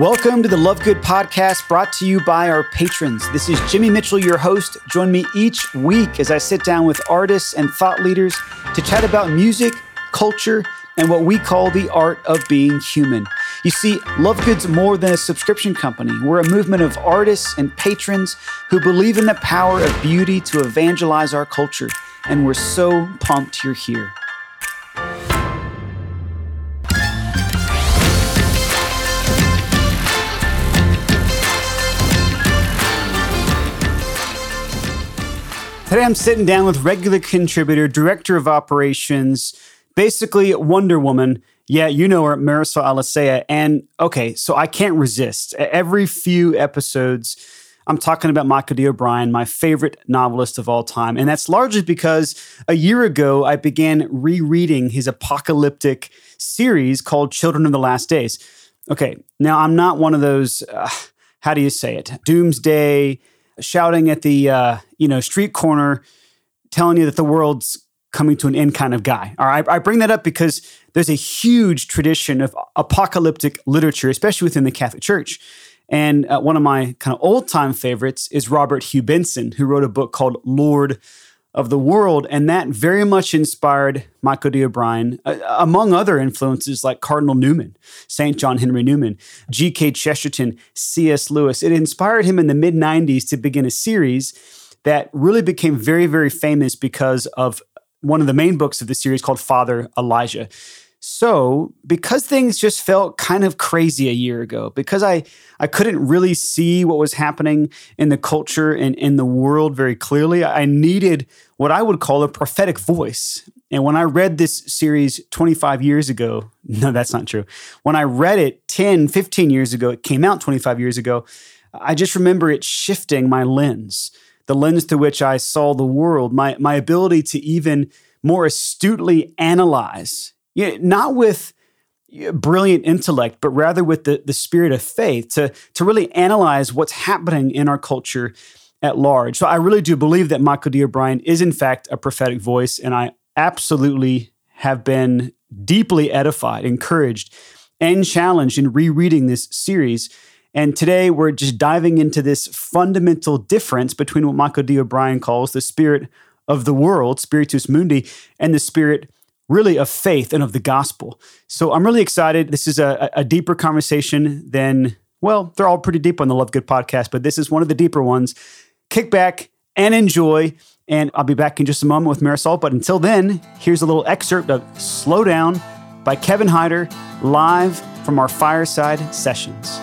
Welcome to the Love Good podcast brought to you by our patrons. This is Jimmy Mitchell, your host. Join me each week as I sit down with artists and thought leaders to chat about music, culture, and what we call the art of being human. You see, Love Good's more than a subscription company. We're a movement of artists and patrons who believe in the power of beauty to evangelize our culture. And we're so pumped you're here. Today I'm sitting down with regular contributor, director of operations, basically Wonder Woman. Yeah, you know her, Marisol Alicea. And okay, so I can't resist. Every few episodes, I'm talking about Michael D. O'Brien, my favorite novelist of all time. And that's largely because a year ago, I began rereading his apocalyptic series called Children of the Last Days. Okay, now I'm not one of those, uh, how do you say it, doomsday shouting at the uh, you know street corner, telling you that the world's coming to an end kind of guy. All right, I bring that up because there's a huge tradition of apocalyptic literature, especially within the Catholic Church. And uh, one of my kind of old time favorites is Robert Hugh Benson, who wrote a book called Lord of the world. And that very much inspired Michael D. O'Brien, uh, among other influences like Cardinal Newman, St. John Henry Newman, G.K. Chesterton, C.S. Lewis. It inspired him in the mid 90s to begin a series that really became very, very famous because of one of the main books of the series called Father Elijah. So, because things just felt kind of crazy a year ago, because I, I couldn't really see what was happening in the culture and in the world very clearly, I needed what I would call a prophetic voice. And when I read this series 25 years ago, no, that's not true. When I read it 10, 15 years ago, it came out 25 years ago, I just remember it shifting my lens, the lens through which I saw the world, my, my ability to even more astutely analyze you know, not with brilliant intellect, but rather with the, the spirit of faith to, to really analyze what's happening in our culture at large. So I really do believe that Michael D. O'Brien is, in fact, a prophetic voice, and I absolutely have been deeply edified, encouraged, and challenged in rereading this series. And today we're just diving into this fundamental difference between what Michael D. O'Brien calls the spirit of the world, spiritus mundi, and the spirit really of faith and of the gospel. So I'm really excited. This is a, a deeper conversation than, well, they're all pretty deep on the Love Good podcast, but this is one of the deeper ones. Kick back and enjoy. And I'll be back in just a moment with Marisol. But until then, here's a little excerpt of Slow Down by Kevin Hyder, live from our fireside sessions.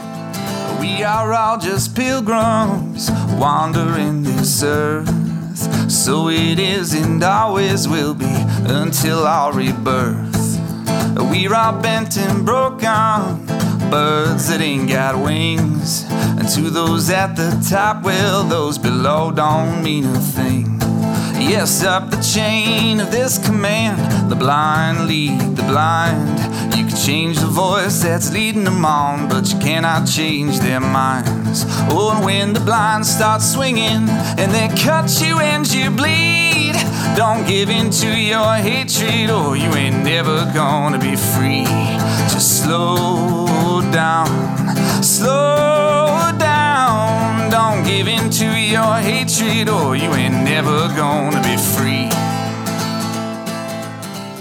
We are all just pilgrims wandering this earth. So it is and always will be until our rebirth. We're all bent and broken, birds that ain't got wings. And to those at the top, well, those below don't mean a thing. Yes, up the chain of this command, the blind lead the blind. Change the voice that's leading them on, but you cannot change their minds. Oh, and when the blind start swinging and they cut you and you bleed, don't give in to your hatred, or you ain't never gonna be free. Just slow down, slow down. Don't give in to your hatred, or you ain't never gonna be free.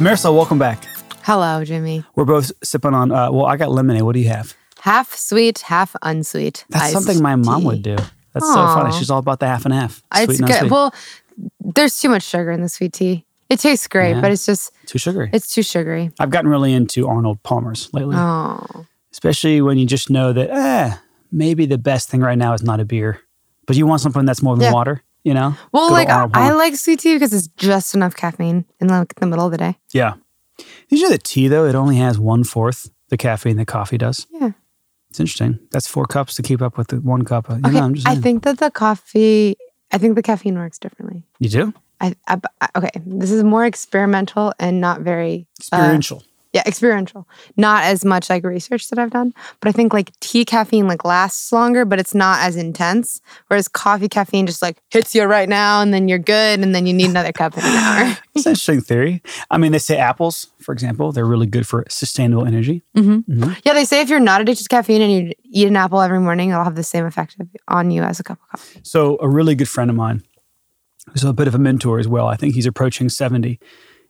Marisol, welcome back. Hello, Jimmy. We're both sipping on, uh, well, I got lemonade. What do you have? Half sweet, half unsweet. That's something my mom would do. That's so funny. She's all about the half and half. It's and good. Well, there's too much sugar in the sweet tea. It tastes great, Yeah. but it's just Too sugary. it's too sugary. I've gotten really into Arnold Palmer's lately, Oh, especially when you just know that, eh, maybe the best thing right now is not a beer, but you want something that's more than Yeah. water, you know? well, Good like I, I like sweet tea because it's just enough caffeine in like the middle of the day. Yeah. Did you know that tea, though, it only has one fourth the caffeine that coffee does? Yeah. It's interesting. That's four cups to keep up with the one cup. Of, Okay, know, I'm just I think that the coffee, I think the caffeine works differently. You do? I, I okay, this is more experimental and not very uh, Experiential. Yeah, experiential. Not as much like research that I've done, but I think like tea caffeine like lasts longer, but it's not as intense. Whereas coffee caffeine just like hits you right now, and then you're good, and then you need another cup in an hour. It's an interesting theory. I mean, they say apples, for example, they're really good for sustainable energy. Mm-hmm. Mm-hmm. yeah, they say if you're not addicted to caffeine and you eat an apple every morning, it'll have the same effect on you as a cup of coffee. So, a really good friend of mine, who's a bit of a mentor as well, I think he's approaching 70.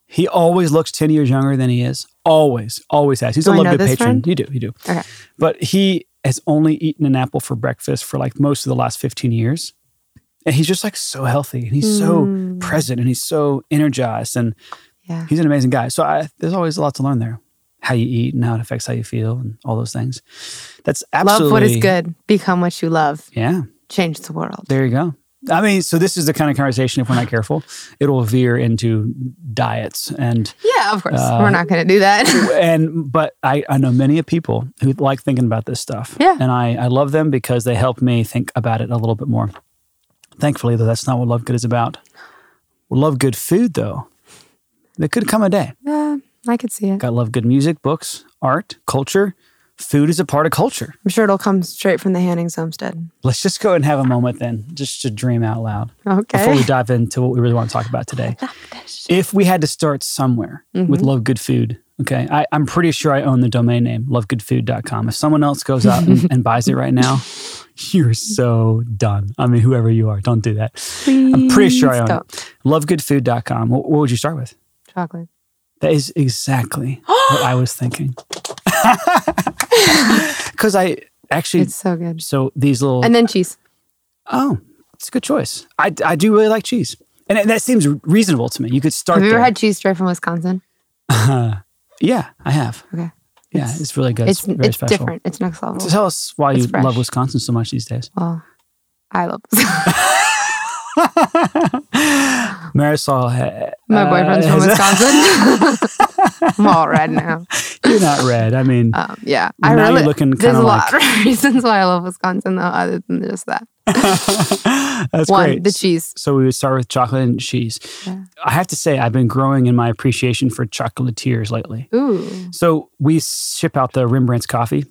He always looks 10 years younger than he is. Always, always has. He's Do a I love know good patron. friend? You do, you do. Okay. But he has only eaten an apple for breakfast for like most of the last 15 years. And he's just like so healthy and he's so Mm. present and he's so energized and Yeah. he's an amazing guy. So I, there's always a lot to learn there. How you eat and how it affects how you feel and all those things. That's absolutely Love what is good. Become what you love. Yeah. Change the world. There you go. I mean, so this is the kind of conversation, if we're not careful, it'll veer into diets and Yeah, of course. Uh, We're not going to do that. and but I, I know many of people who like thinking about this stuff. Yeah. And I, I love them because they help me think about it a little bit more. Thankfully, though, that's not what Love Good is about. Love good food, though. There could come a day. yeah, I could see it. Got love good music, books, art, culture. Food is a part of culture. I'm sure it'll come straight from the Hannings homestead. Let's just go and have a moment then, just to dream out loud. Okay. before we dive into what we really want to talk about today. If we had to start somewhere with mm-hmm. Love Good Food, okay, I, I'm pretty sure I own the domain name, lovegoodfood.com. If someone else goes out and, and buys it right now, you're so done. I mean, whoever you are, don't do that. Please I'm pretty sure I own Stop. it. Lovegoodfood.com. What, what would you start with? Chocolate. That is exactly what I was thinking. Because I actually, It's so good. so these little. And then cheese. Oh, it's a good choice. I, I do really like cheese. And that seems reasonable to me. You could start Have you there. ever had cheese straight from Wisconsin? yeah, I have. Okay. Yeah, it's, really good. It's, It's very it's special. different. It's next level. So tell us why It's you fresh. love Wisconsin so much these days. Well, I love Marisol, ha- my uh, boyfriend's from Wisconsin. I'm all red now. You're not red. I mean, Um, yeah, I Now you're really looking There's a lot of reasons why I love Wisconsin, though, other than just that. that's One, great. the cheese. So we would start with chocolate and cheese. Yeah. I have to say, I've been growing in my appreciation for chocolatiers lately. Ooh, So we ship out the Rembrandt's coffee.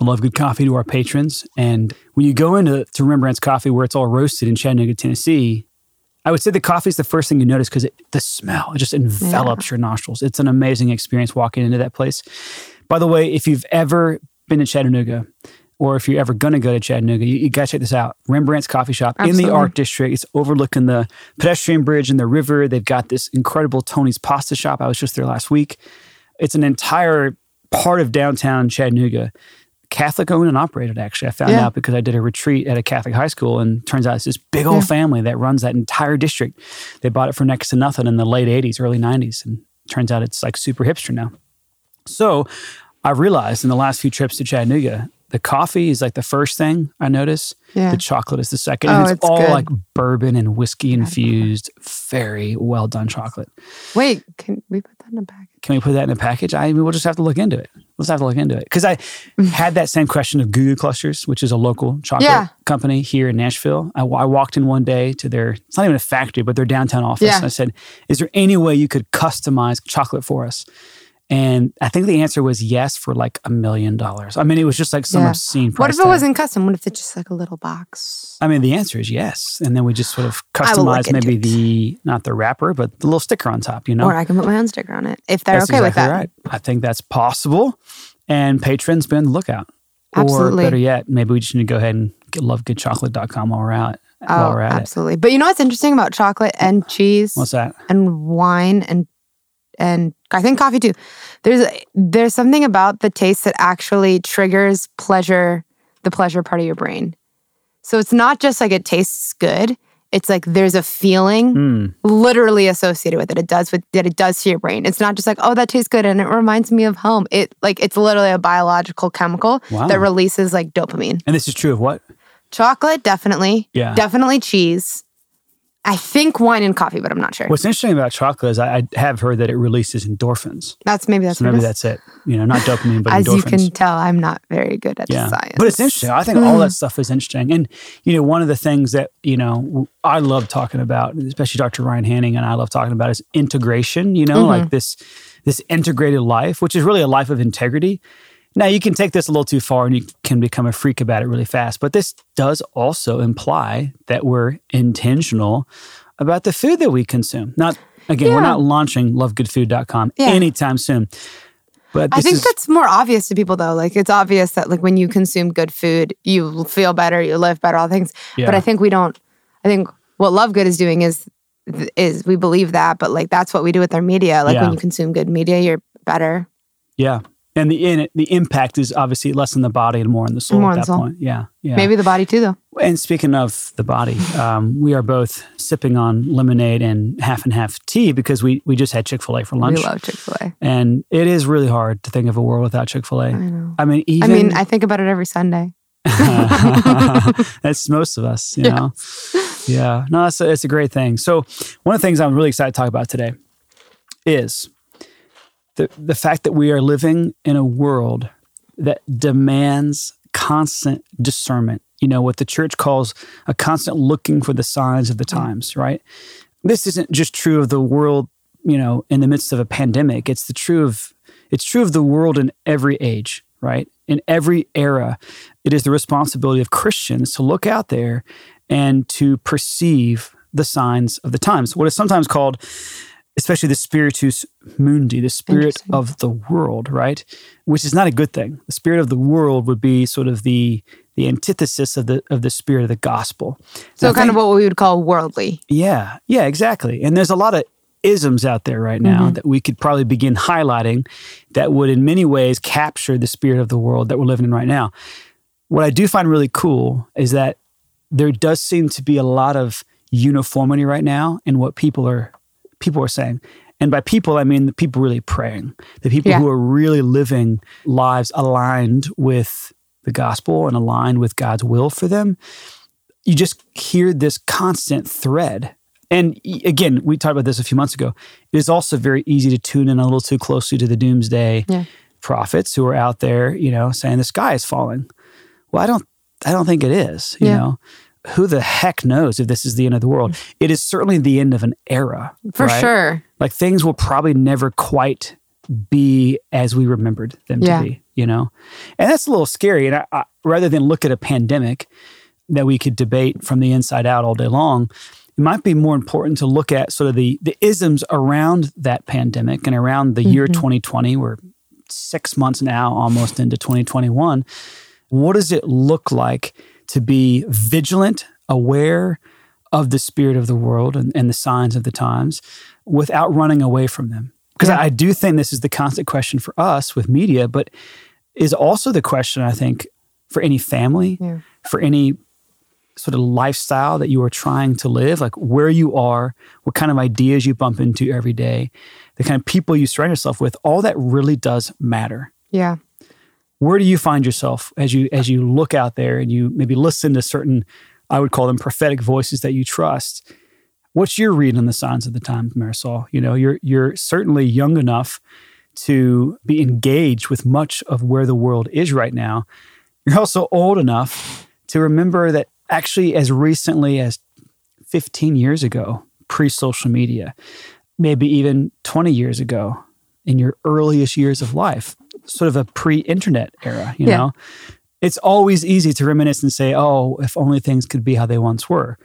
We love good coffee to our patrons. And when you go into to Rembrandt's coffee where it's all roasted in Chattanooga, Tennessee, I would say the coffee is the first thing you notice because the smell it just envelops your nostrils. It's an amazing experience walking into that place. By the way, if you've ever been to Chattanooga, or if you're ever going to go to Chattanooga, you, you got to check this out. Rembrandt's Coffee Shop in the Art District. It's overlooking the pedestrian bridge and the river. They've got this incredible Tony's Pasta Shop. I was just there last week. It's an entire part of downtown Chattanooga. Catholic owned and operated, actually. I found Yeah. out because I did a retreat at a Catholic high school, and turns out it's this big old Yeah. family that runs that entire district. They bought it for next to nothing in the late 80s, early 90s, and turns out it's like super hipster now. So I realized in the last few trips to Chattanooga, the coffee is like the first thing I notice. Yeah. The chocolate is the second. Oh, and it's, it's all good. like bourbon and whiskey infused, very well done chocolate. wait, can we put that in a bag? Can we put that in a package? I mean, we'll just have to look into it. Let's have to look into it. Because I had that same question of Goo Goo Clusters, which is a local chocolate Yeah. company here in Nashville. I, I walked in one day to their, it's not even a factory, but their downtown office. Yeah. And I said, Is there any way you could customize chocolate for us? And I think the answer was yes for like a million dollars. I mean, it was just like some Yeah. obscene price. What if it tag. wasn't custom? What if it's just like a little box? I mean, the answer is yes. And then we just sort of customize maybe the, not the wrapper, but the little sticker on top, you know? Or I can put my own sticker on it if they're That's okay with that. right. I think that's possible. And patrons, be on the lookout. Absolutely. Or better yet, maybe we just need to go ahead and get lovegoodchocolate.com while we're out. while Oh, we're at it. absolutely. But you know what's interesting about chocolate and cheese What's that? and wine and and I think coffee too. There's there's something about the taste that actually triggers pleasure, the pleasure part of your brain. So it's not just like it tastes good. It's like there's a feeling Mm. literally associated with it. It does with that it does to your brain. It's not just like, oh, that tastes good and it reminds me of home. It like it's literally a biological chemical Wow. that releases like dopamine. And this is true of what? Chocolate, definitely. Yeah. Definitely cheese. I think wine and coffee, but I'm not sure. What's interesting about chocolate is I, I have heard that it releases endorphins. That's maybe that's So what maybe it is. that's it. You know, not dopamine, but As endorphins. you can tell, I'm not very good at yeah. science. But it's interesting. I think all that stuff is interesting. And, you know, one of the things that, you know, I love talking about, especially Dr. Ryan Hanning and I love talking about is integration, you know, Mm-hmm. like this this integrated life, which is really a life of integrity. Now, you can take this a little too far and you can become a freak about it really fast, but this does also imply that we're intentional about the food that we consume. Not, again, we're not launching lovegoodfood.com Yeah. anytime soon. But I think is, that's more obvious to people though. Like it's obvious that like when you consume good food, you feel better, you live better, all things. But I think we don't. I think what Love Good is doing is is we believe that, but like that's what we do with our media. Like Yeah. when you consume good media, you're better. yeah. And the in the impact is obviously less in the body and more in the soul More at that soul. point. Yeah. Yeah. Maybe the body too, though. And speaking of the body, um, we are both sipping on lemonade and half and half tea because we we just had Chick Fil A for lunch, We love Chick Fil A. and it is really hard to think of a world without Chick Fil A. I. I mean, I mean, I think about it every Sunday. that's most of us, you know. Yeah, no, that's a, it's a great thing. So one of the things I'm really excited to talk about today is the the fact that we are living in a world that demands constant discernment. You know what the church calls a constant looking for the signs of the mm-hmm. times, right? This isn't just true of the world, you know, in the midst of a pandemic. It's the true of it's true of the world in every age, right? In every era, it is the responsibility of Christians to look out there and to perceive the signs of the times. What is sometimes called, especially the spiritus mundi, the spirit of the world, right? Which is not a good thing. The spirit of the world would be sort of the the antithesis of the of the spirit of the gospel. So And kind of what we would call worldly. yeah, yeah, exactly. And there's a lot of isms out there right now mm-hmm. that we could probably begin highlighting that would, in many ways, capture the spirit of the world that we're living in right now. What I do find really cool is that there does seem to be a lot of uniformity right now in what people are people are saying. And by people, I mean the people really praying, the people Yeah. who are really living lives aligned with the gospel and aligned with God's will for them you just hear this constant thread. And again, we talked about this a few months ago. It is also very easy to tune in a little too closely to the doomsday Yeah. prophets who are out there, you know, saying the sky is falling. Well, I don't I don't think it is, you Yeah. know. Who the heck knows if this is the end of the world? It is certainly the end of an era. For right? sure. Like things will probably never quite be as we remembered them Yeah. to be, you know? And that's a little scary. And I, I, rather than look at a pandemic that we could debate from the inside out all day long, it might be more important to look at sort of the, the isms around that pandemic and around the year mm-hmm. 2020. We're six months now almost into 2021. What does it look like to be vigilant, aware of the spirit of the world and, and the signs of the times without running away from them? Because Yeah. I do think this is the constant question for us with media, but is also the question, I think, for any family, Yeah. for any sort of lifestyle that you are trying to live, like where you are, what kind of ideas you bump into every day, the kind of people you surround yourself with, all that really does matter. Yeah. Where do you find yourself as you as you look out there and you maybe listen to certain, I would call them prophetic voices that you trust? What's your read on the signs of the times, Marisol? You know, you're you're certainly young enough to be engaged with much of where the world is right now. You're also old enough to remember that actually, as recently as 15 years ago, pre social media, maybe even 20 years ago, in your earliest years of life, sort of a pre internet era, you Yeah. know? It's always easy to reminisce and say, oh, if only things could be how they once were.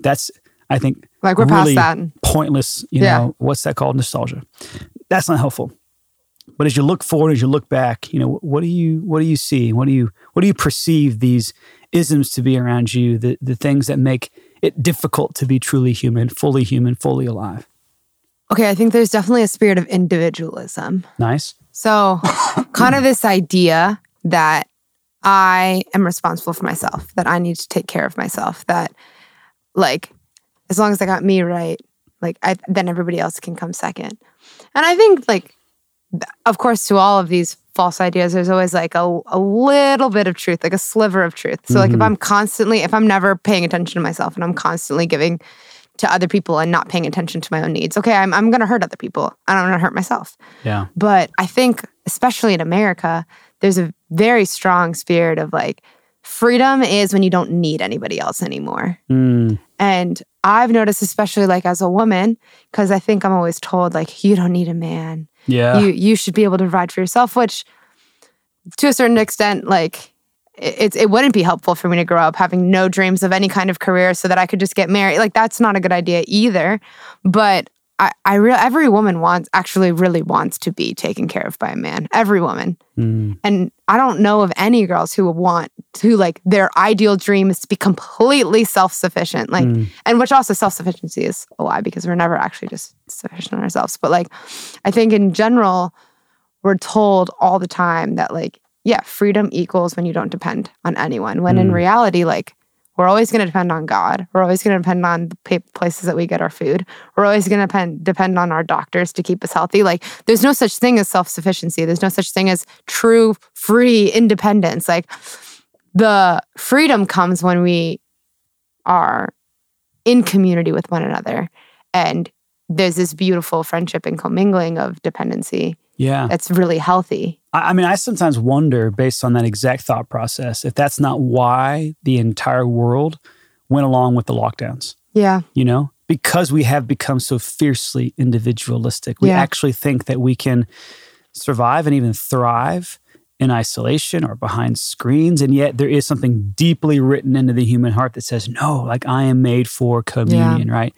That's, I think, Mm-hmm. Like we're past that. pointless, you Yeah. know, what's that called? Nostalgia. That's not helpful. But as you look forward, as you look back, you know, what do you what do you see? What do you what do you perceive these isms to be around you, the the things that make it difficult to be truly human, fully human, fully alive? Okay, I think there's definitely a spirit of individualism. Nice. So, kind of this idea that I am responsible for myself, that I need to take care of myself, that like as long as I got me right, like I then everybody else can come second. And I think like of course to all of these false ideas there's always like a, a little bit of truth, like a sliver of truth. So like if mm-hmm. I'm constantly if I'm never paying attention to myself and I'm constantly giving to other people and not paying attention to my own needs, okay, I'm I'm going to hurt other people and I'm going to hurt myself. Yeah. But I think, especially in America, there's a very strong spirit of like freedom is when you don't need anybody else anymore. Mm, And I've noticed, especially like as a woman, because I think I'm always told like you don't need a man. Yeah. You you should be able to provide for yourself, which to a certain extent, like it, it wouldn't be helpful for me to grow up having no dreams of any kind of career so that I could just get married. Like that's not a good idea either. But I, I real every woman wants actually really wants to be taken care of by a man. Every woman. Mm. And I don't know of any girls who want to like their ideal dream is to be completely self-sufficient. Like Mm. and which also self-sufficiency is a lie because we're never actually just sufficient on ourselves. But like I think in general, we're told all the time that like, yeah, freedom equals when you don't depend on anyone. When in Mm. reality, like we're always going to depend on God. We're always going to depend on the places that we get our food. We're always going to depend depend on our doctors to keep us healthy. Like there's no such thing as self sufficiency. There's no such thing as true free independence. Like the freedom comes when we are in community with one another, and there's this beautiful friendship and commingling of dependency Yeah. that's really healthy. I I mean, I sometimes wonder, based on that exact thought process, if that's not why the entire world went along with the lockdowns, Yeah, you know? Because we have become so fiercely individualistic. We Yeah. actually think that we can survive and even thrive in isolation or behind screens. And yet there is something deeply written into the human heart that says, no, like I am made for communion, right?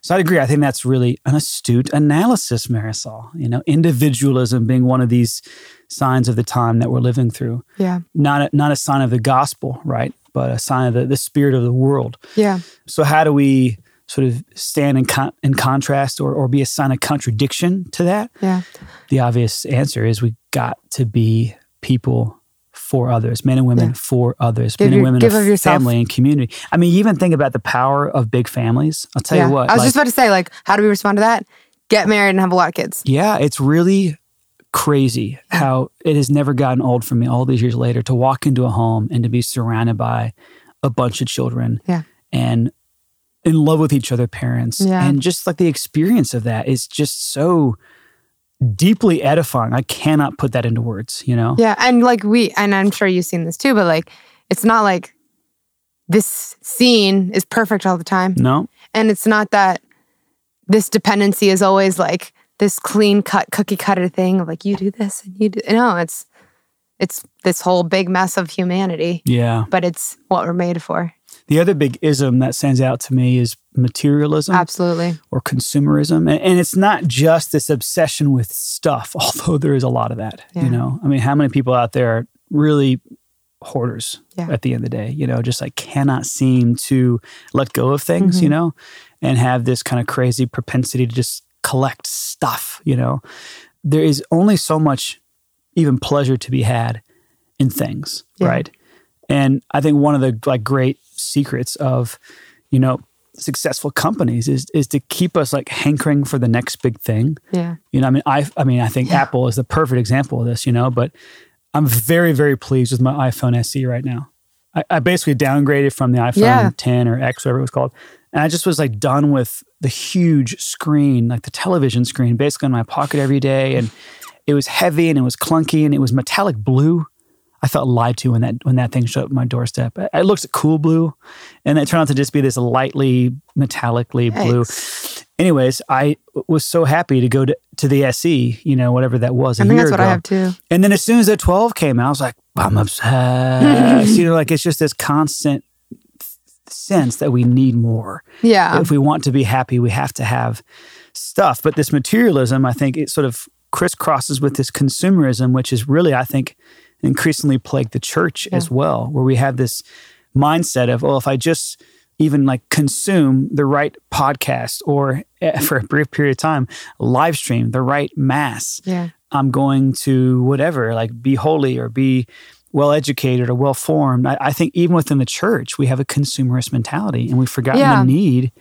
So I'd agree. I think that's really an astute analysis, Marisol. You know, individualism being one of these signs of the time that we're living through. yeah, Not a, not a sign of the gospel, right? But a sign of the, the spirit of the world. yeah, So how do we sort of stand in, con- in contrast or, or be a sign of contradiction to that? yeah, The obvious answer is we got to be people for others, men and women Yeah. for others, Give men your- and women give of of yourself. family and community. I mean, even think about the power of big families. I'll tell yeah. you what. I was like- just about to say, like, how do we respond to that? Get married and have a lot of kids. Yeah, it's really crazy how it has never gotten old for me all these years later to walk into a home and to be surrounded by a bunch of children Yeah. and in love with each other parents Yeah. and just like the experience of that is just so deeply edifying. I cannot put that into words you know? Yeah, and like we, and I'm sure you've seen this too, but like, it's not like this scene is perfect all the time, no. And it's not that this dependency is always like this clean cut cookie cutter thing of like you do this and you do. No, it's it's this whole big mess of humanity, yeah. But it's what we're made for. The other big ism that stands out to me is materialism Absolutely. or consumerism. And, and it's not just this obsession with stuff, although there is a lot of that. Yeah. You know, I mean, how many people out there are really hoarders Yeah. at the end of the day, you know, just like cannot seem to let go of things, you Mhm. know, and have this kind of crazy propensity to just collect stuff, you know. There is only so much even pleasure to be had in things, Yeah. right? And I think one of the like great secrets of, you know, successful companies is is to keep us like hankering for the next big thing. Yeah. You know, I mean, I I mean, I think Yeah. Apple is the perfect example of this. You know, but I'm very very pleased with my iPhone SE right now. I, I basically downgraded from the iPhone Yeah. 10 or X, whatever it was called, and I just was like done with the huge screen, like the television screen, basically in my pocket every day, and it was heavy and it was clunky and it was metallic blue. I felt lied to when that when that thing showed up my doorstep. It it looked cool blue, and it turned out to just be this lightly metallically blue. Anyways, I was so happy to go to, to the SE, you know, whatever that was. I think that's what I have too. And then as soon as the 12 came out, I was like, I'm obsessed. you know, like it's just this constant sense that we need more. Yeah. if we want to be happy, we have to have stuff. But this materialism, I think it sort of crisscrosses with this consumerism, which is really, I think, increasingly plagued the church Yeah. as well, where we have this mindset of, oh, if I just even like consume the right podcast or eh, for a brief period of time, live stream the right mass, yeah. I'm going to whatever, like be holy or be well educated or well formed. I, I think even within the church, we have a consumerist mentality and we've forgotten Yeah. the need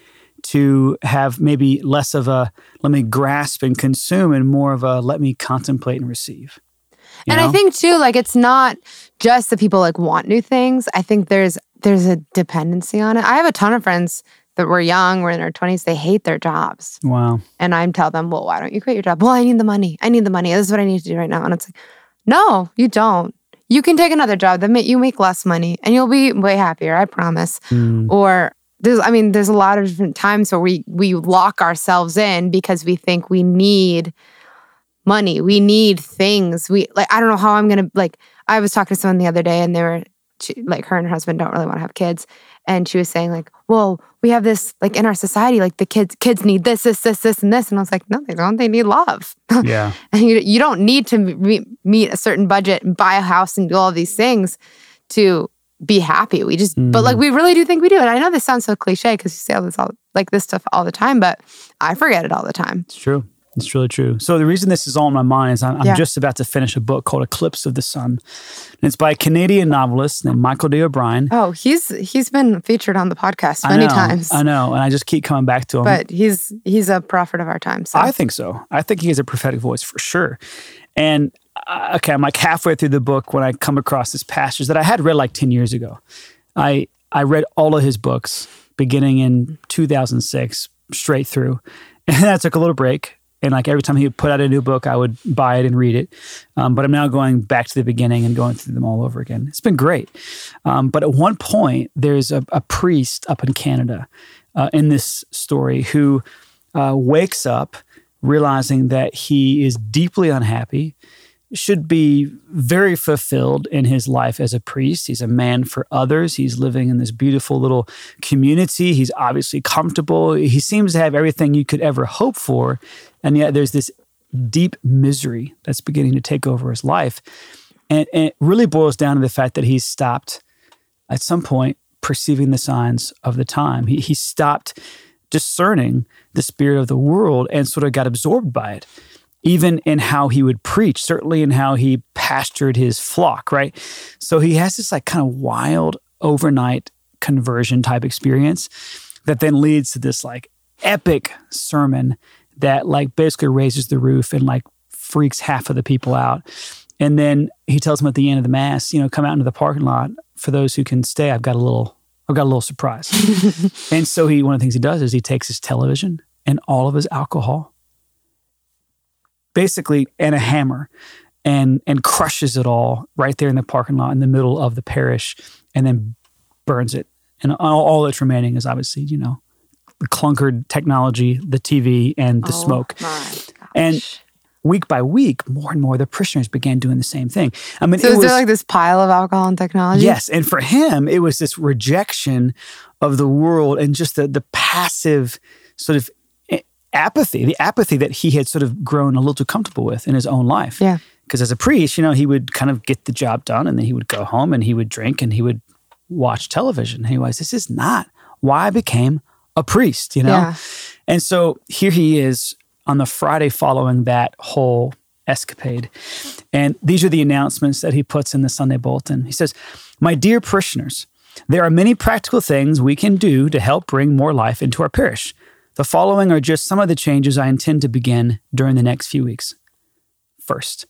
to have maybe less of a let me grasp and consume and more of a let me contemplate and receive. You and I think too, like it's not just that people like want new things. I think there's there's a dependency on it. I have a ton of friends that were young, were in their twenties, they hate their jobs. wow. And I tell them, Well, why don't you quit your job? Well, I need the money. I need the money. This is what I need to do right now. And it's like, no, you don't. You can take another job that you make less money and you'll be way happier, I promise. Mm, Or there's I mean, there's a lot of different times where we we lock ourselves in because we think we need money. We need things. We like I don't know how I'm gonna like I was talking to someone the other day and they were she, like her and her husband don't really want to have kids. And she was saying, like, well, we have this like in our society, like the kids, kids need this, this, this, this, and this. And I was like, no, they don't. They need love. Yeah. and you, you don't need to meet, meet a certain budget and buy a house and do all these things to be happy. We just, but like, mm. we really do think we do. And I know this sounds so cliche because you say all this all like this stuff all the time, but I forget it all the time. It's true. It's really true. So the reason this is all in my mind is I'm, I'm Yeah. just about to finish a book called Eclipse of the Sun, and it's by a Canadian novelist named Michael D. O'Brien. Oh, he's he's been featured on the podcast I many know, times, I know, and I just keep coming back to him. but he's he's a prophet of our time. So I think so. I think he has a prophetic voice for sure. And uh, okay, I'm like halfway through the book when I come across this passage that I had read like 10 years ago. I I read all of his books beginning in 2006 straight through. And I took a little break. And like every time he would put out a new book, I would buy it and read it. Um, but I'm now going back to the beginning and going through them all over again. It's been great. Um, but at one point, there's a, a priest up in Canada uh, in this story who uh, wakes up realizing that he is deeply unhappy, should be very fulfilled in his life as a priest. He's a man for others. He's living in this beautiful little community. He's obviously comfortable. He seems to have everything you could ever hope for. And yet there's this deep misery that's beginning to take over his life. And, and it really boils down to the fact that he's stopped at some point perceiving the signs of the time. He, he stopped discerning the spirit of the world and sort of got absorbed by it, even in how he would preach, certainly in how he pastured his flock, right? So he has this like kind of wild overnight conversion type experience that then leads to this like epic sermon that like basically raises the roof and like freaks half of the people out. And then he tells them at the end of the mass, you know, come out into the parking lot. For those who can stay, I've got a little, I've got a little surprise. and so he, one of the things he does is he takes his television and all of his alcohol, basically, and a hammer, and and crushes it all right there in the parking lot in the middle of the parish, and then burns it. And all, all that's remaining is obviously, you know, the clunkered technology, the TV, and the Oh smoke. And week by week, more and more the parishioners began doing the same thing. I mean, so it is was there like this pile of alcohol and technology? yes, and for him, it was this rejection of the world and just the the passive sort of apathy, the apathy that he had sort of grown a little too comfortable with in his own life. Yeah. Because as a priest, you know, he would kind of get the job done, and then he would go home and he would drink and he would watch television. And he was, this is not why I became a priest, you know? Yeah. And so here he is on the Friday following that whole escapade. And these are the announcements that he puts in the Sunday bulletin. He says, My dear parishioners, there are many practical things we can do to help bring more life into our parish. The following are just some of the changes I intend to begin during the next few weeks. First,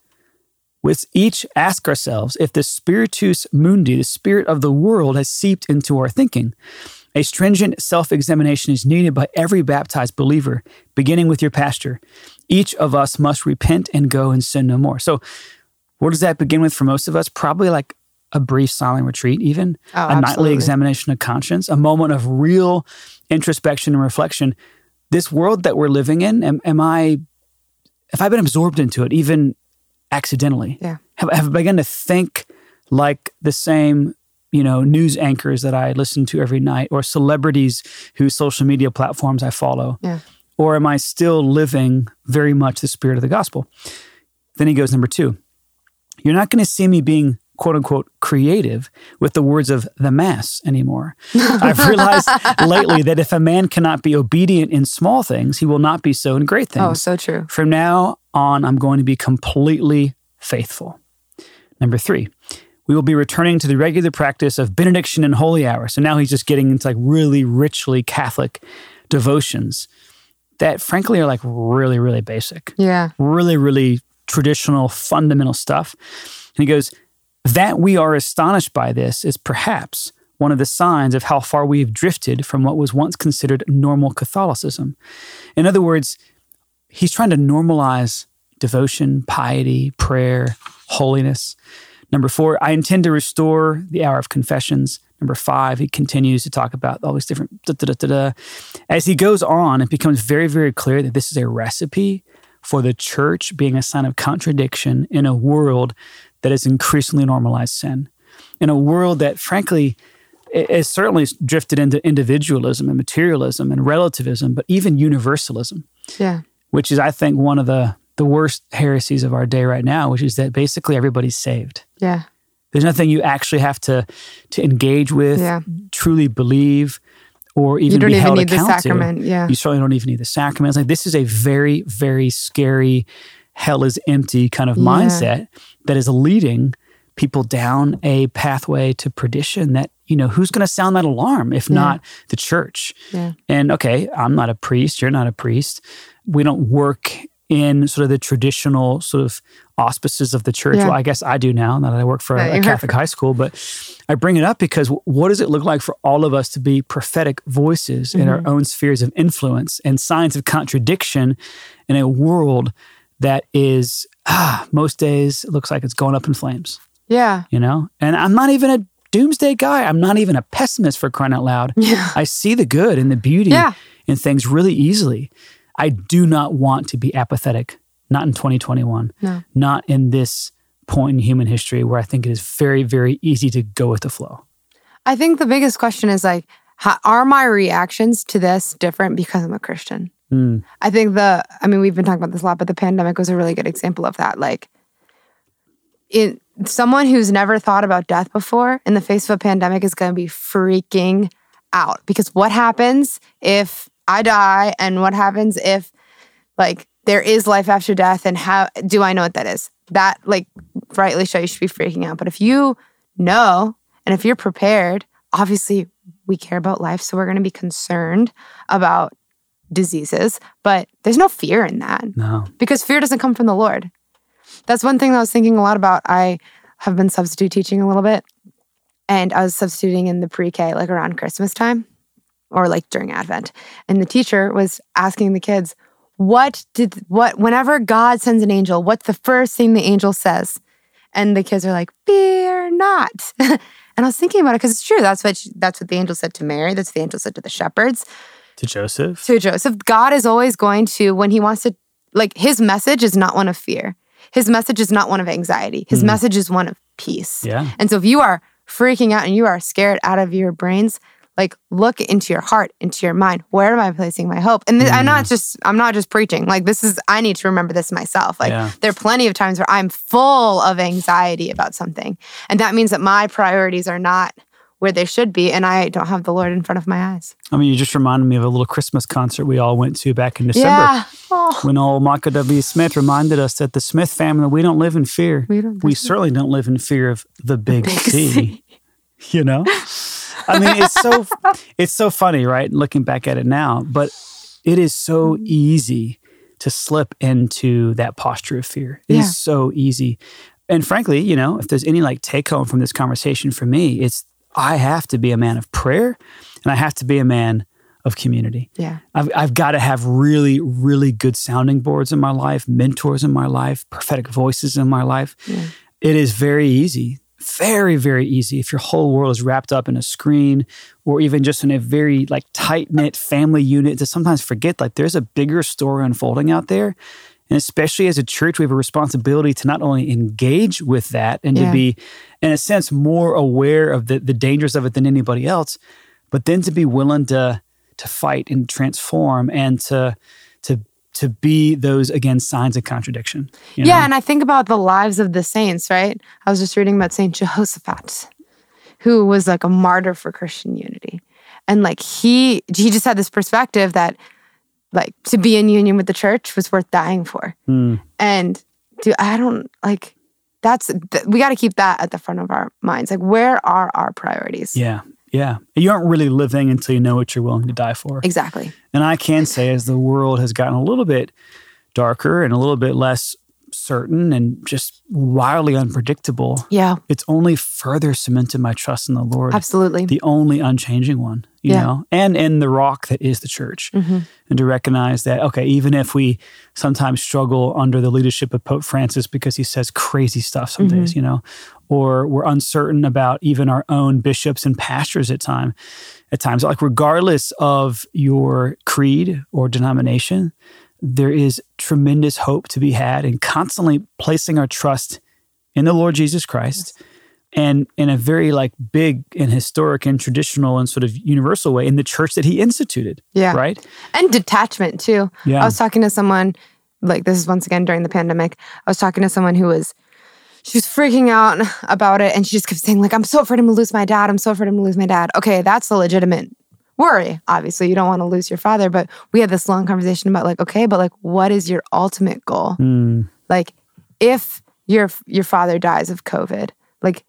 with each ask ourselves if the spiritus mundi, the spirit of the world, has seeped into our thinking. A stringent self examination is needed by every baptized believer, beginning with your pastor. Each of us must repent and go and sin no more. So, what does that begin with for most of us? Probably like a brief silent retreat, even Oh, a nightly examination of conscience, a moment of real introspection and reflection. This world that we're living in, am, am I, have I been absorbed into it, even accidentally? Yeah. Have, have I begun to think like the same, you know, news anchors that I listen to every night or celebrities whose social media platforms I follow? Yeah. Or am I still living very much the spirit of the gospel? Then he goes, number two, you're not going to see me being quote unquote creative with the words of the mass anymore. I've realized lately that if a man cannot be obedient in small things, he will not be so in great things. Oh, so true. From now on, I'm going to be completely faithful. Number three, we will be returning to the regular practice of benediction and holy hour. So now he's just getting into like really richly Catholic devotions that, frankly, are like really, really basic Yeah. really, really traditional, fundamental stuff. And he goes, That we are astonished by this is perhaps one of the signs of how far we've drifted from what was once considered normal Catholicism. In other words, he's trying to normalize devotion, piety, prayer, holiness. Number four, I intend to restore the hour of confessions. Number five, he continues to talk about all these different da, da, da, As he goes on, it becomes very, very clear that this is a recipe for the church being a sign of contradiction in a world that has increasingly normalized sin, in a world that, frankly, is certainly drifted into individualism and materialism and relativism, but even universalism. Yeah. Which is, I think, one of the the worst heresies of our day right now, which is that basically everybody's saved. Yeah. There's nothing you actually have to to engage with, Yeah. truly believe, or even You don't be even held need the account to. sacrament. Yeah. You certainly don't even need the sacrament. It's like this is a very, very scary, hell is empty kind of Yeah. mindset that is leading people down a pathway to perdition that, you know, who's going to sound that alarm if not the church? Yeah. And okay, I'm not a priest, you're not a priest. We don't work in sort of the traditional sort of auspices of the church. Yeah. Well, I guess I do now, now that I work for Yeah, a, a Catholic high school, but I bring it up because what does it look like for all of us to be prophetic voices in Mm-hmm. our own spheres of influence and signs of contradiction in a world that is, ah, most days it looks like it's going up in flames, Yeah. you know? And I'm not even a doomsday guy. I'm not even a pessimist for crying out loud. Yeah. I see the good and the beauty Yeah. in things really easily. I do not want to be apathetic, not in 2021, No. not in this point in human history where I think it is very, very easy to go with the flow. I think the biggest question is like, how, are my reactions to this different because I'm a Christian? Mm. I think the, I mean, we've been talking about this a lot, but the pandemic was a really good example of that. Like, it, someone who's never thought about death before in the face of a pandemic is going to be freaking out because what happens if I die and what happens if like there is life after death and how do I know what that is? That like rightly so you should be freaking out. But if you know and if you're prepared, obviously we care about life, so we're going to be concerned about diseases, but there's no fear in that No. because fear doesn't come from the Lord. That's one thing that I was thinking a lot about. I have been substitute teaching a little bit, and I was substituting in the pre K like around Christmas time or like during Advent. And the teacher was asking the kids, What did, what, whenever God sends an angel, what's the first thing the angel says? And the kids are like, Fear not. and I was thinking about it because it's true. That's what, she, that's what the angel said to Mary. That's what the angel said to the shepherds To Joseph? to Joseph, God is always going to, when he wants to, like, his message is not one of fear. His message is not one of anxiety. His hmm. message is one of peace. Yeah. And so if you are freaking out and you are scared out of your brains, like look into your heart, into your mind. Where am I placing my hope? And th- I'm not hmm. just I'm not just preaching. Like this is I need to remember this myself. Like Yeah. there are plenty of times where I'm full of anxiety about something. And that means that my priorities are not where they should be and I don't have the Lord in front of my eyes. I mean, you just reminded me of a little Christmas concert we all went to back in December. Yeah. Oh. When old Michael W. Smith reminded us that the Smith family, we don't live in fear. We don't We in- certainly don't live in fear of the big, big C. C. You know? I mean, it's so it's so funny, right? Looking back at it now, but it is so Mm-hmm. easy to slip into that posture of fear. It is Yeah. so easy. And frankly, you know, if there's any like take home from this conversation for me, it's I have to be a man of prayer and I have to be a man of community. Yeah. I've, I've got to have really, really good sounding boards in my life, mentors in my life, prophetic voices in my life. It is very easy, very, very easy if your whole world is wrapped up in a screen or even just in a very like tight knit family unit to sometimes forget like there's a bigger story unfolding out there. And especially as a church, we have a responsibility to not only engage with that and Yeah. to be, in a sense, more aware of the, the dangers of it than anybody else, but then to be willing to to fight and transform and to to to be those again signs of contradiction. you Yeah, know? and I think about the lives of the saints, right? I was just reading about Saint Jehoshaphat, who was like a martyr for Christian unity. And like he he just had this perspective that like to be in union with the church was worth dying for. Hmm. And do I don't like that's th- we got to keep that at the front of our minds. Like where are our priorities? yeah, yeah. You aren't really living until you know what you're willing to die for. Exactly. And I can say, as the world has gotten a little bit darker and a little bit less certain and just wildly unpredictable, Yeah, it's only further cemented my trust in the Lord. absolutely. the only unchanging one, you Yeah. know, and and the rock that is the church, Mhm. and to recognize that okay, even if we sometimes struggle under the leadership of Pope Francis because he says crazy stuff some Mm-hmm. days, you know, or we're uncertain about even our own bishops and pastors at time at times like regardless of your creed or denomination there is tremendous hope to be had in constantly placing our trust in the Lord Jesus Christ and in a very like big and historic and traditional and sort of universal way in the church that he instituted. Yeah. Right. And detachment too. Yeah. I was talking to someone, like this is once again during the pandemic. I was talking to someone who was she was freaking out about it and she just kept saying, like, I'm so afraid I'm gonna lose my dad. I'm so afraid I'm gonna lose my dad. Okay, that's a legitimate worry. Obviously, you don't want to lose your father, but we had this long conversation about like, okay, but like what is your ultimate goal? Mm. Like if your your father dies of COVID, like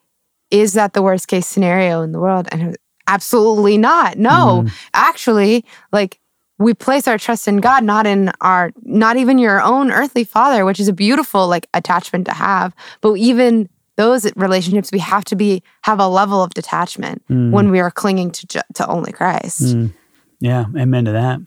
is that the worst case scenario in the world? And was, absolutely not. No. Actually, like we place our trust in God, not in our not even your own earthly father, which is a beautiful like attachment to have, but even those relationships we have to be have a level of detachment when we are clinging to ju- to only Christ. Mm. Yeah. Amen to that.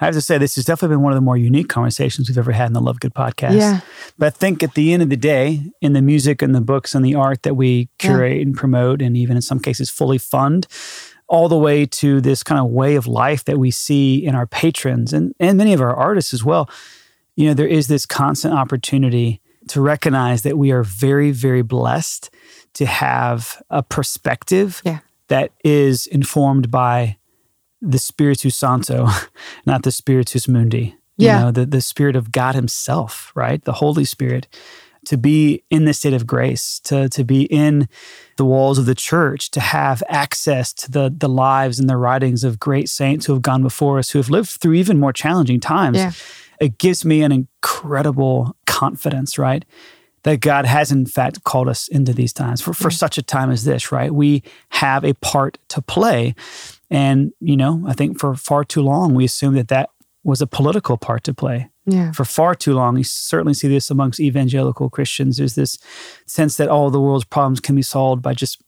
I have to say, this has definitely been one of the more unique conversations we've ever had in the Love Good podcast. Yeah. But I think at the end of the day, in the music and the books and the art that we curate and promote, and even in some cases fully fund, all the way to this kind of way of life that we see in our patrons and, and many of our artists as well, you know, there is this constant opportunity to recognize that we are very, very blessed to have a perspective Yeah. that is informed by the Spiritus Santo, not the Spiritus Mundi. Yeah. You know, the, the Spirit of God Himself, right? The Holy Spirit. To be in the state of grace, to, to be in the walls of the church, to have access to the, the lives and the writings of great saints who have gone before us, who have lived through even more challenging times. Yeah. It gives me an incredible confidence, right? That God has in fact called us into these times for, for such a time as this, right? We have a part to play. And, you know, I think for far too long, we assumed that that was a political part to play. Yeah. For far too long, you certainly see this amongst evangelical Christians. There's this sense that all the world's problems can be solved by just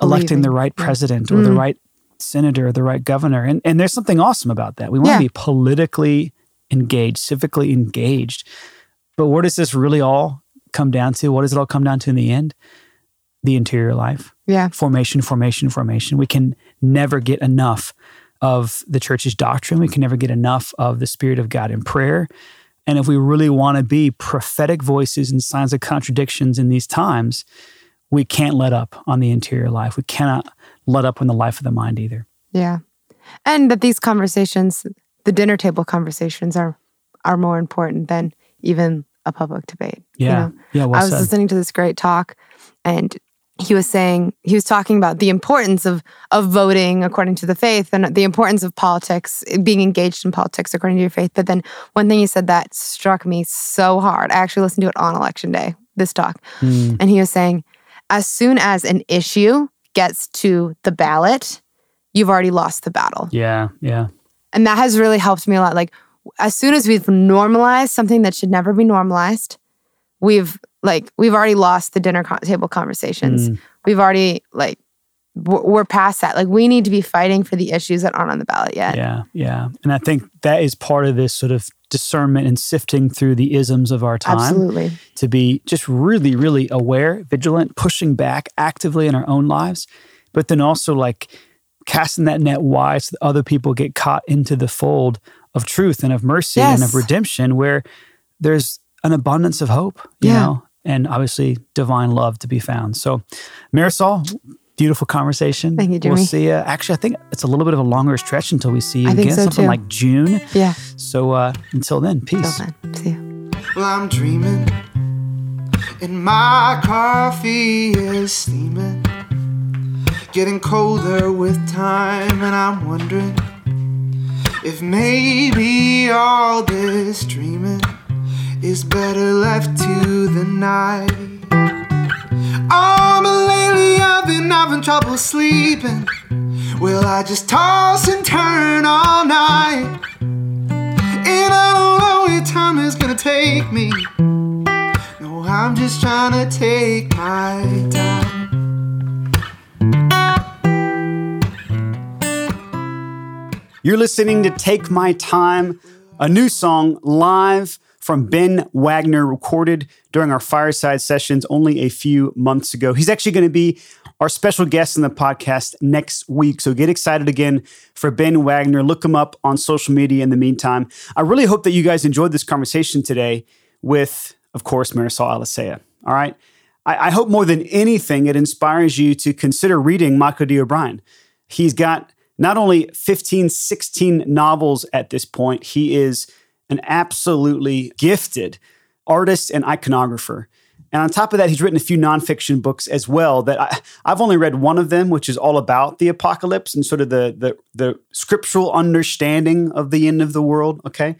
electing the right Yeah. president or the Mm. right senator or the right governor. And, and there's something awesome about that. We want Yeah. to be politically engaged, civically engaged. But where does this really all come down to? What does it all come down to in the end? The interior life Yeah. formation, formation, formation. We can never get enough of the church's doctrine. We can never get enough of the Spirit of God in prayer. And if we really want to be prophetic voices and signs of contradictions in these times, we can't let up on the interior life. We cannot let up on the life of the mind either. Yeah. And that these conversations, the dinner table conversations are are more important than even a public debate. you Yeah. know? Yeah. Well I was said. listening to this great talk and he was saying he was talking about the importance of of voting according to the faith and the importance of politics being engaged in politics according to your faith but then one thing he said that struck me so hard i actually listened to it on election day this talk Mm, and he was saying as soon as an issue gets to the ballot you've already lost the battle yeah. Yeah. and that has really helped me a lot. Like as soon as we've normalized something that should never be normalized, we've like we've already lost the dinner con- table conversations. Mm. We've already like we're we're past that. Like we need to be fighting for the issues that aren't on the ballot yet. Yeah, yeah. And I think that is part of this sort of discernment and sifting through the isms of our time Absolutely. to be just really, really aware, vigilant, pushing back actively in our own lives, but then also like casting that net wide so that other people get caught into the fold of truth and of mercy and of redemption where there's an abundance of hope, you Yeah. know, and obviously divine love to be found. So, Marisol, beautiful conversation. Thank you, Jimmy. We'll see you. Actually, I think it's a little bit of a longer stretch until we see you I think again, so, something too. like June. Yeah. So, uh, until then, Till peace. then. See you. Well, I'm dreaming, and my coffee is steaming. Getting colder with time, and I'm wondering if maybe all this dreaming is better left to the night. Oh, lately I've been having trouble sleeping. Will I just toss and turn all night? And I don't know where time is gonna take me. No, I'm just trying to take my time. You're listening to Take My Time, a new song live from Ben Wagner, recorded during our fireside sessions only a few months ago. He's actually going to be our special guest in the podcast next week. So get excited again for Ben Wagner. Look him up on social media in the meantime. I really hope that you guys enjoyed this conversation today with, of course, Marisol Alicea. All right. I, I hope more than anything, it inspires you to consider reading Michael D. O'Brien. He's got not only 15, 16 novels at this point, he is an absolutely gifted artist and iconographer. And on top of that, he's written a few nonfiction books as well that I, have only read one of them, which is all about the apocalypse and sort of the, the, the scriptural understanding of the end of the world. Okay.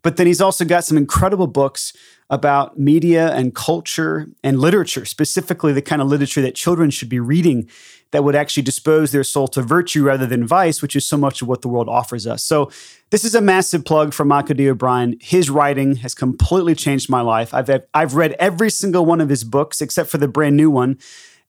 But then he's also got some incredible books about media and culture and literature, specifically the kind of literature that children should be reading that would actually dispose their soul to virtue rather than vice, which is so much of what the world offers us. So, this is a massive plug for Michael D. O'Brien. His writing has completely changed my life. I've, I've read every single one of his books except for the brand new one.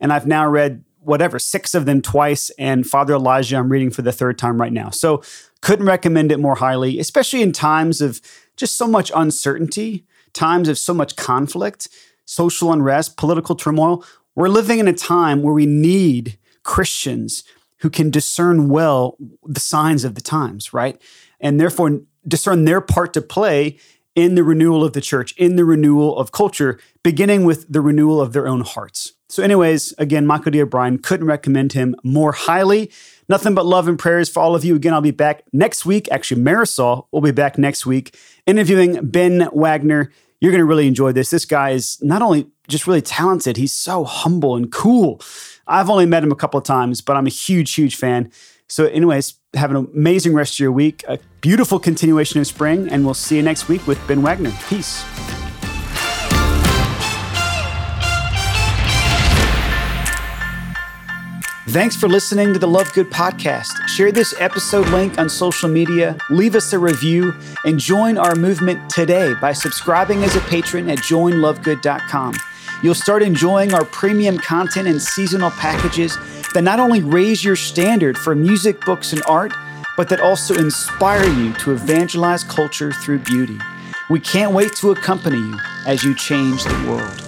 And I've now read whatever, six of them twice. And Father Elijah, I'm reading for the third time right now. So, couldn't recommend it more highly, especially in times of just so much uncertainty times of so much conflict, social unrest, political turmoil, we're living in a time where we need Christians who can discern well the signs of the times, right? And therefore discern their part to play in the renewal of the church, in the renewal of culture, beginning with the renewal of their own hearts. So, anyways, again, Michael D. O'Brien couldn't recommend him more highly. Nothing but love and prayers for all of you. Again, I'll be back next week. Actually, Marisol will be back next week interviewing Ben Wagner. You're going to really enjoy this. This guy is not only just really talented, he's so humble and cool. I've only met him a couple of times, but I'm a huge, huge fan. So, anyways, have an amazing rest of your week, a beautiful continuation of spring, and we'll see you next week with Ben Wagner. Peace. Thanks for listening to the Love Good podcast. Share this episode link on social media, leave us a review, and join our movement today by subscribing as a patron at joinlovegood.com. You'll start enjoying our premium content and seasonal packages that not only raise your standard for music, books, and art, but that also inspire you to evangelize culture through beauty. We can't wait to accompany you as you change the world.